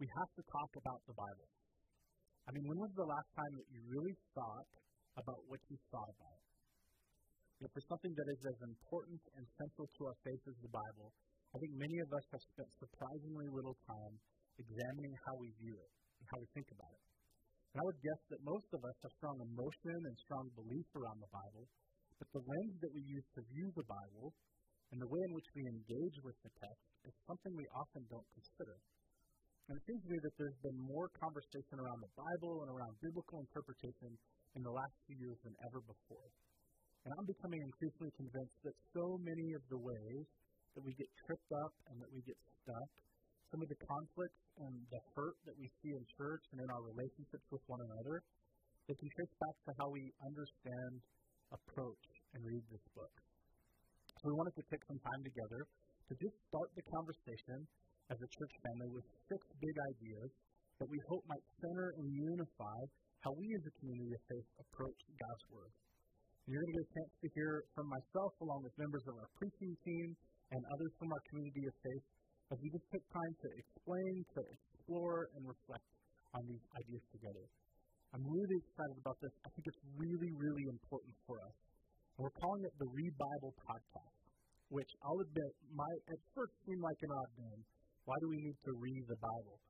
we have to talk about the Bible. I mean, when was the last time that you really thought about what you thought about? Know, for something that is as important and central to our faith as the Bible, I think many of us have spent surprisingly little time examining how we view it and how we think about it. And I would guess that most of us have strong emotion and strong belief around the Bible, but the lens that we use to view the Bible and the way in which we engage with the text is something we often don't consider. And it seems to me that there's been more conversation around the Bible and around biblical interpretation in the last few years than ever before. And I'm becoming increasingly convinced that so many of the ways that we get tripped up and that we get stuck, some of the conflicts and the hurt that we see in church and in our relationships with one another, they can trace back to how we understand, approach, and read this book. So we wanted to take some time together to just start the conversation as a church family with six big ideas that we hope might center and unify how we as a community of faith approach God's Word. And you're going to get a chance to hear from myself, along with members of our preaching team and others from our community of faith, as we just take time to explain, to explore, and reflect on these ideas together. I'm really excited about this. I think it's really, really important for us. And we're calling it the ReBible Podcast, which I'll admit might at first seem like an odd name. Why do we need to read the Bible?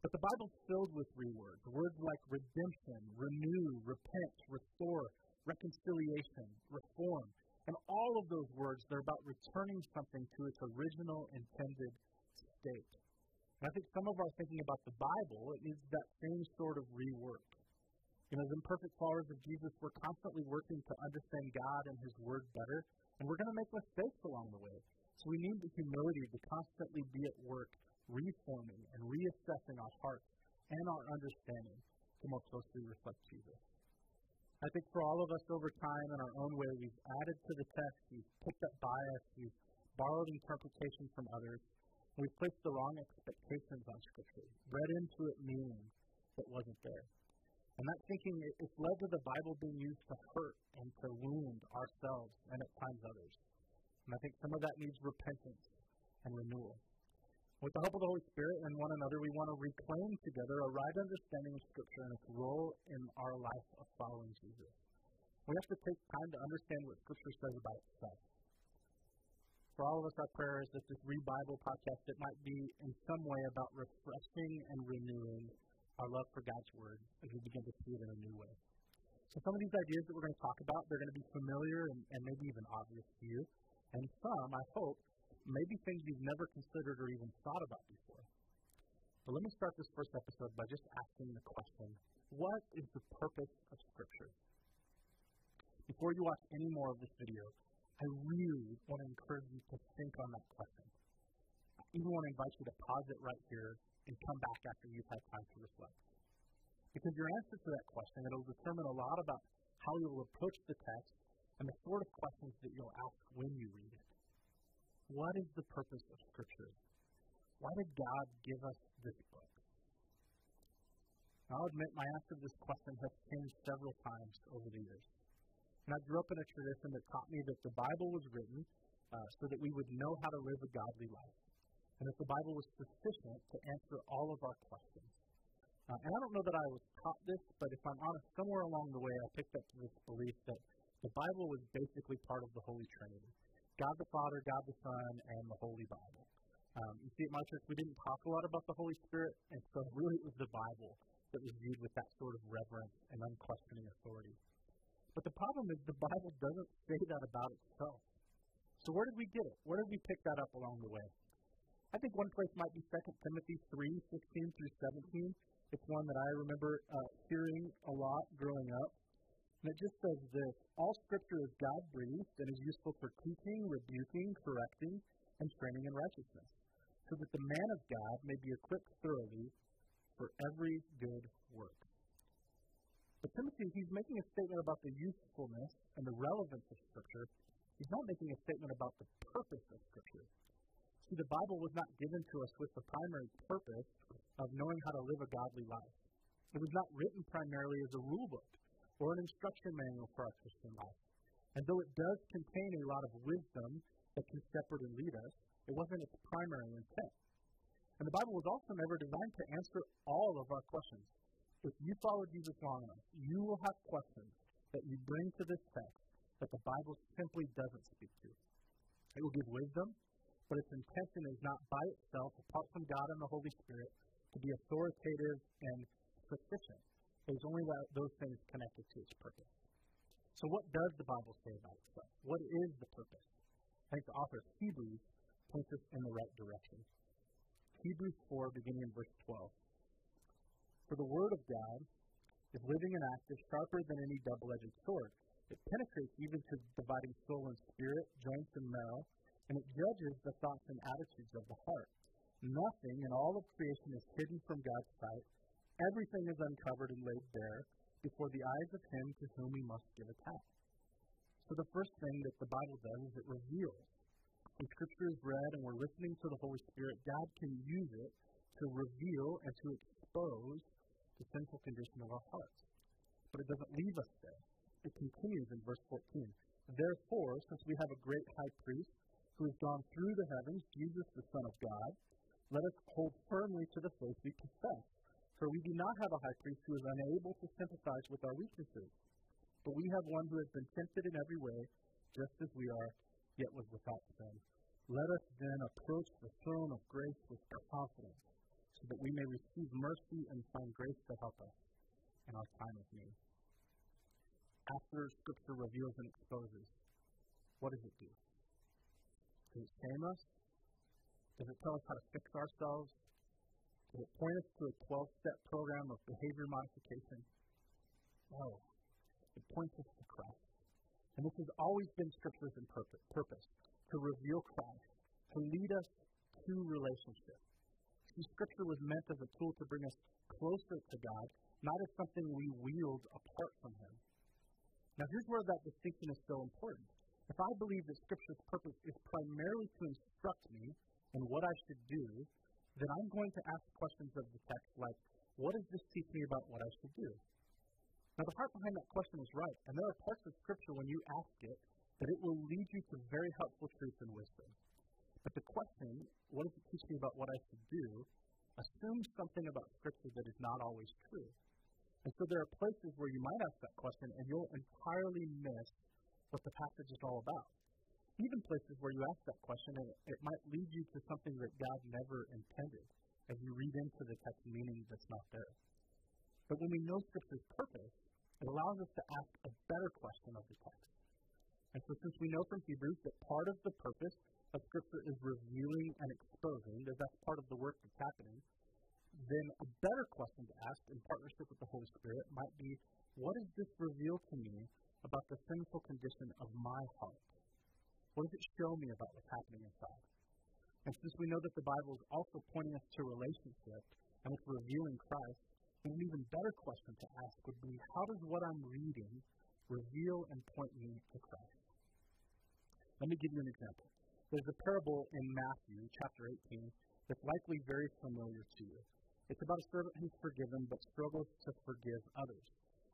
But the Bible's filled with rewords. Words like redemption, renew, repent, restore, reconciliation, reform. And all of those words, they're about returning something to its original intended state. And I think some of our thinking about the Bible, needs that same sort of rework. You know, as imperfect followers of Jesus, we're constantly working to understand God and His Word better, and we're going to make mistakes along the way. So we need the humility to constantly be at work, reforming and reassessing our hearts and our understanding to more closely reflect Jesus. I think for all of us over time in our own way, we've added to the text, we've picked up bias, we've borrowed interpretation from others, we've placed the wrong expectations on Scripture, read into it meaning that wasn't there. And that thinking, it's led to the Bible being used to hurt and to wound ourselves and at times others. And I think some of that needs repentance and renewal. With the help of the Holy Spirit and one another, we want to reclaim together a right understanding of Scripture and its role in our life of following Jesus. We have to take time to understand what Scripture says about itself. For all of us, our prayer is that this ReBible podcast, it might be in some way about refreshing and renewing our love for God's Word as we begin to see it in a new way. So some of these ideas that we're going to talk about, they're going to be familiar and, and maybe even obvious to you. And some, I hope, may be things you've never considered or even thought about before. But let me start this first episode by just asking the question what is the purpose of Scripture? Before you watch any more of this video, I really want to encourage you to think on that question. I even want to invite you to pause it right here and come back after you've had time to reflect. Because your answer to that question, it'll determine a lot about how you'll approach the text and the sort of questions that you'll ask when you read it. What is the purpose of Scripture? Why did God give us this book? I'll admit my answer to this question has changed several times over the years. And I grew up in a tradition that taught me that the Bible was written uh, so that we would know how to live a godly life, and that the Bible was sufficient to answer all of our questions. Uh, and I don't know that I was taught this, but if I'm honest, somewhere along the way I picked up this belief that the Bible was basically part of the Holy Trinity God the Father, God the Son, and the Holy Bible. Um, you see, at my church, we didn't talk a lot about the Holy Spirit, and so really it was the Bible that was viewed with that sort of reverence and unquestioning authority. But the problem is the Bible doesn't say that about itself. So where did we get it? Where did we pick that up along the way? I think one place might be 2 Timothy 3, 16 through 17. It's one that I remember uh, hearing a lot growing up. And it just says this All scripture is God breathed and is useful for teaching, rebuking, correcting, and training in righteousness, so that the man of God may be equipped thoroughly for every good work. But Timothy, he's making a statement about the usefulness and the relevance of Scripture. He's not making a statement about the purpose of Scripture. See, the Bible was not given to us with the primary purpose of knowing how to live a godly life. It was not written primarily as a rule book or an instruction manual for our Christian life. And though it does contain a lot of wisdom that can shepherd and lead us, it wasn't its primary intent. And the Bible was also never designed to answer all of our questions. If you follow Jesus long enough, you will have questions that you bring to this text that the Bible simply doesn't speak to. It will give wisdom, but its intention is not by itself, apart from God and the Holy Spirit, to be authoritative and sufficient. There's only that, those things connected to its purpose. So, what does the Bible say about itself? What is the purpose? I think the author of Hebrews points us in the right direction. Hebrews 4, beginning in verse 12. For the Word of God is living and active, sharper than any double edged sword. It penetrates even to the dividing soul and spirit, joints and marrow, and it judges the thoughts and attitudes of the heart. Nothing in all of creation is hidden from God's sight. Everything is uncovered and laid bare before the eyes of him to whom we must give account. So the first thing that the Bible does is it reveals. When Scripture is read and we're listening to the Holy Spirit, God can use it to reveal and to expose the sinful condition of our hearts. But it doesn't leave us there. It continues in verse 14. Therefore, since we have a great high priest who has gone through the heavens, Jesus, the Son of God, let us hold firmly to the faith we confess. For we do not have a high priest who is unable to sympathize with our weaknesses, but we have one who has been tempted in every way, just as we are, yet was without sin. Let us then approach the throne of grace with confidence, so that we may receive mercy and find grace to help us in our time of need. After Scripture reveals and exposes, what does it do? Does it shame us? Does it tell us how to fix ourselves? Does it point us to a 12 step program of behavior modification? No. It points us to Christ. And this has always been Scripture's purpose to reveal Christ, to lead us to relationship. See, Scripture was meant as a tool to bring us closer to God, not as something we wield apart from Him. Now, here's where that distinction is so important. If I believe that Scripture's purpose is primarily to instruct me in what I should do, then I'm going to ask questions of the text like, what does this teach me about what I should do? Now, the heart behind that question is right, and there are parts of Scripture when you ask it that it will lead you to very helpful truth and wisdom. But the question, what does it teach me about what I should do, assumes something about Scripture that is not always true. And so there are places where you might ask that question and you'll entirely miss what the passage is all about even places where you ask that question, it, it might lead you to something that God never intended as you read into the text meaning that's not there. But when we know Scripture's purpose, it allows us to ask a better question of the text. And so, since we know from Hebrews that part of the purpose of Scripture is revealing and exposing, that that's part of the work that's happening, then a better question to ask in partnership with the Holy Spirit might be what does this reveal to me about the sinful condition of my heart? What does it show me about what's happening inside? And since we know that the Bible is also pointing us to relationship and it's revealing Christ, an even better question to ask would be how does what I'm reading reveal and point me to Christ? Let me give you an example. There's a parable in Matthew chapter 18 that's likely very familiar to you. It's about a servant who's forgiven but struggles to forgive others.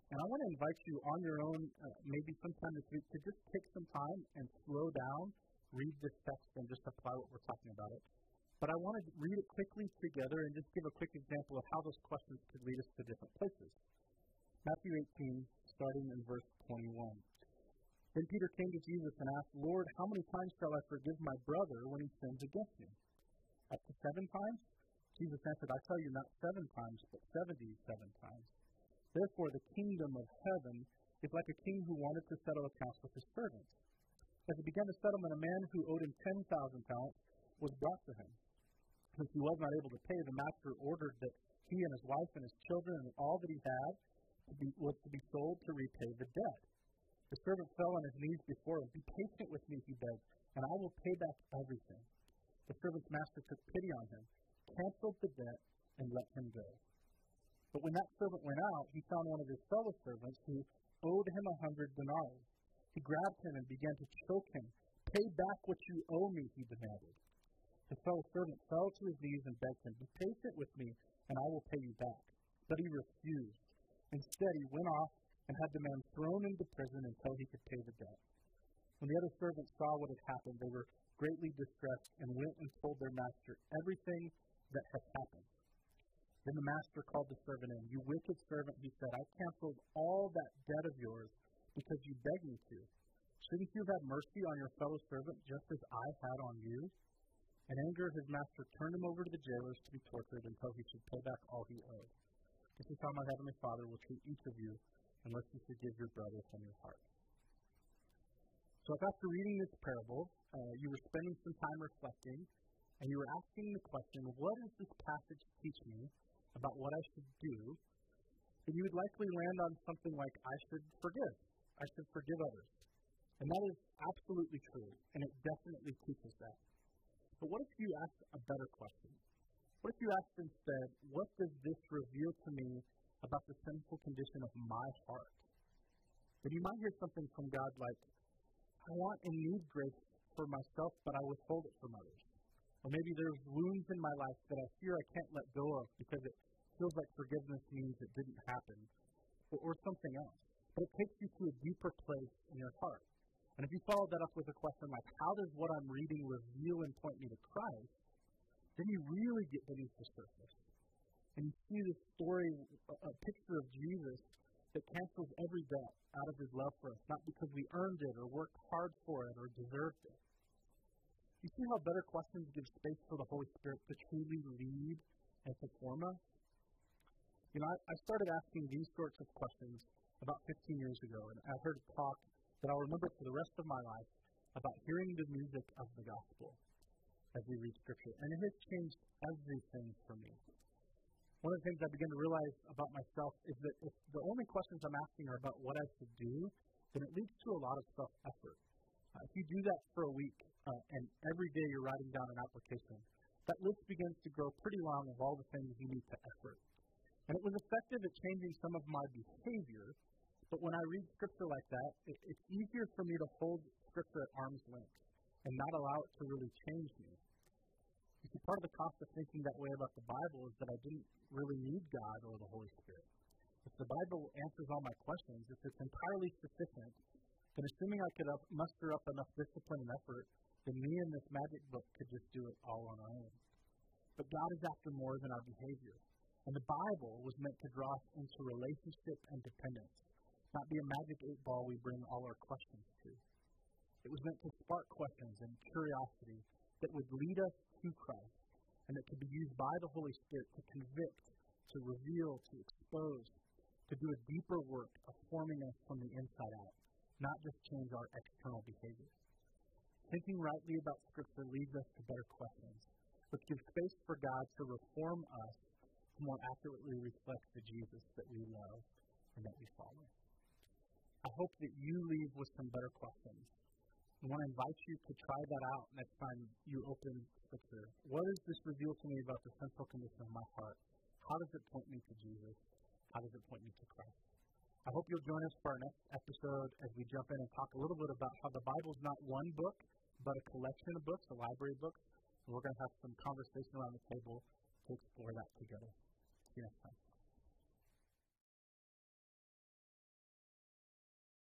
And I want to invite you on your own, uh, maybe sometime this week, to just take some time and slow down, read this text, and just apply what we're talking about it. But I want to read it quickly together and just give a quick example of how those questions could lead us to different places. Matthew 18, starting in verse 21. Then Peter came to Jesus and asked, Lord, how many times shall I forgive my brother when he sins against me? Up to seven times? Jesus answered, I tell you, not seven times, but seventy-seven times. Therefore, the kingdom of heaven is like a king who wanted to settle accounts with his servants. As he began the settlement, a man who owed him 10,000 talents was brought to him. Since he was not able to pay, the master ordered that he and his wife and his children and all that he had to be, was to be sold to repay the debt. The servant fell on his knees before him. Be patient with me, he begged, and I will pay back everything. The servant's master took pity on him, canceled the debt, and let him go. But when that servant went out, he found one of his fellow servants who owed him a hundred denarii. He grabbed him and began to choke him. Pay back what you owe me, he demanded. The fellow servant fell to his knees and begged him, Be patient with me, and I will pay you back. But he refused. Instead, he went off and had the man thrown into prison until he could pay the debt. When the other servants saw what had happened, they were greatly distressed and went and told their master everything that had. Then the master called the servant in. You wicked servant, he said, I canceled all that debt of yours because you begged me to. Shouldn't you have had mercy on your fellow servant just as I had on you? In anger, his master turned him over to the jailers to be tortured until he should pay back all he owed. This is how my heavenly Father will treat each of you unless you forgive your brother from your heart. So, if after reading this parable, uh, you were spending some time reflecting, and you were asking the question, what does this passage teach me about what I should do? Then you would likely land on something like, I should forgive. I should forgive others. And that is absolutely true, and it definitely teaches that. But what if you ask a better question? What if you ask instead, what does this reveal to me about the sinful condition of my heart? Then you might hear something from God like, I want and need grace for myself, but I withhold it from others. Or maybe there's wounds in my life that I fear I can't let go of because it feels like forgiveness means it didn't happen, or, or something else. But it takes you to a deeper place in your heart. And if you follow that up with a question like, how does what I'm reading reveal and point me to Christ? Then you really get beneath the surface. And you see this story, a picture of Jesus that cancels every debt out of his love for us, not because we earned it or worked hard for it or deserved it. You see how better questions give space for the Holy Spirit to truly lead and to form us? You know, I, I started asking these sorts of questions about 15 years ago, and I heard a talk that I'll remember for the rest of my life about hearing the music of the gospel as we read Scripture. And it has changed everything for me. One of the things I began to realize about myself is that if the only questions I'm asking are about what I should do, then it leads to a lot of self effort. Uh, if you do that for a week uh, and every day you're writing down an application, that list begins to grow pretty long of all the things you need to effort. And it was effective at changing some of my behavior, but when I read scripture like that, it, it's easier for me to hold scripture at arm's length and not allow it to really change me. You see, part of the cost of thinking that way about the Bible is that I didn't really need God or the Holy Spirit. If the Bible answers all my questions, if it's entirely sufficient, then assuming I could up, muster up enough discipline and effort, then me and this magic book could just do it all on our own. But God is after more than our behavior. And the Bible was meant to draw us into relationship and dependence not be a magic eight ball we bring all our questions to. It was meant to spark questions and curiosity that would lead us to Christ and that could be used by the Holy Spirit to convict, to reveal, to expose, to do a deeper work of forming us from the inside out, not just change our external behavior. Thinking rightly about Scripture leads us to better questions, which gives space for God to reform us to more accurately reflect the Jesus that we love and that we follow. I hope that you leave with some better questions. I want to invite you to try that out next time you open Scripture. What does this reveal to me about the central condition of my heart? How does it point me to Jesus? How does it point me to Christ? I hope you'll join us for our next episode as we jump in and talk a little bit about how the Bible is not one book, but a collection of books, a library of books. And we're going to have some conversation around the table to explore that together. See you next time.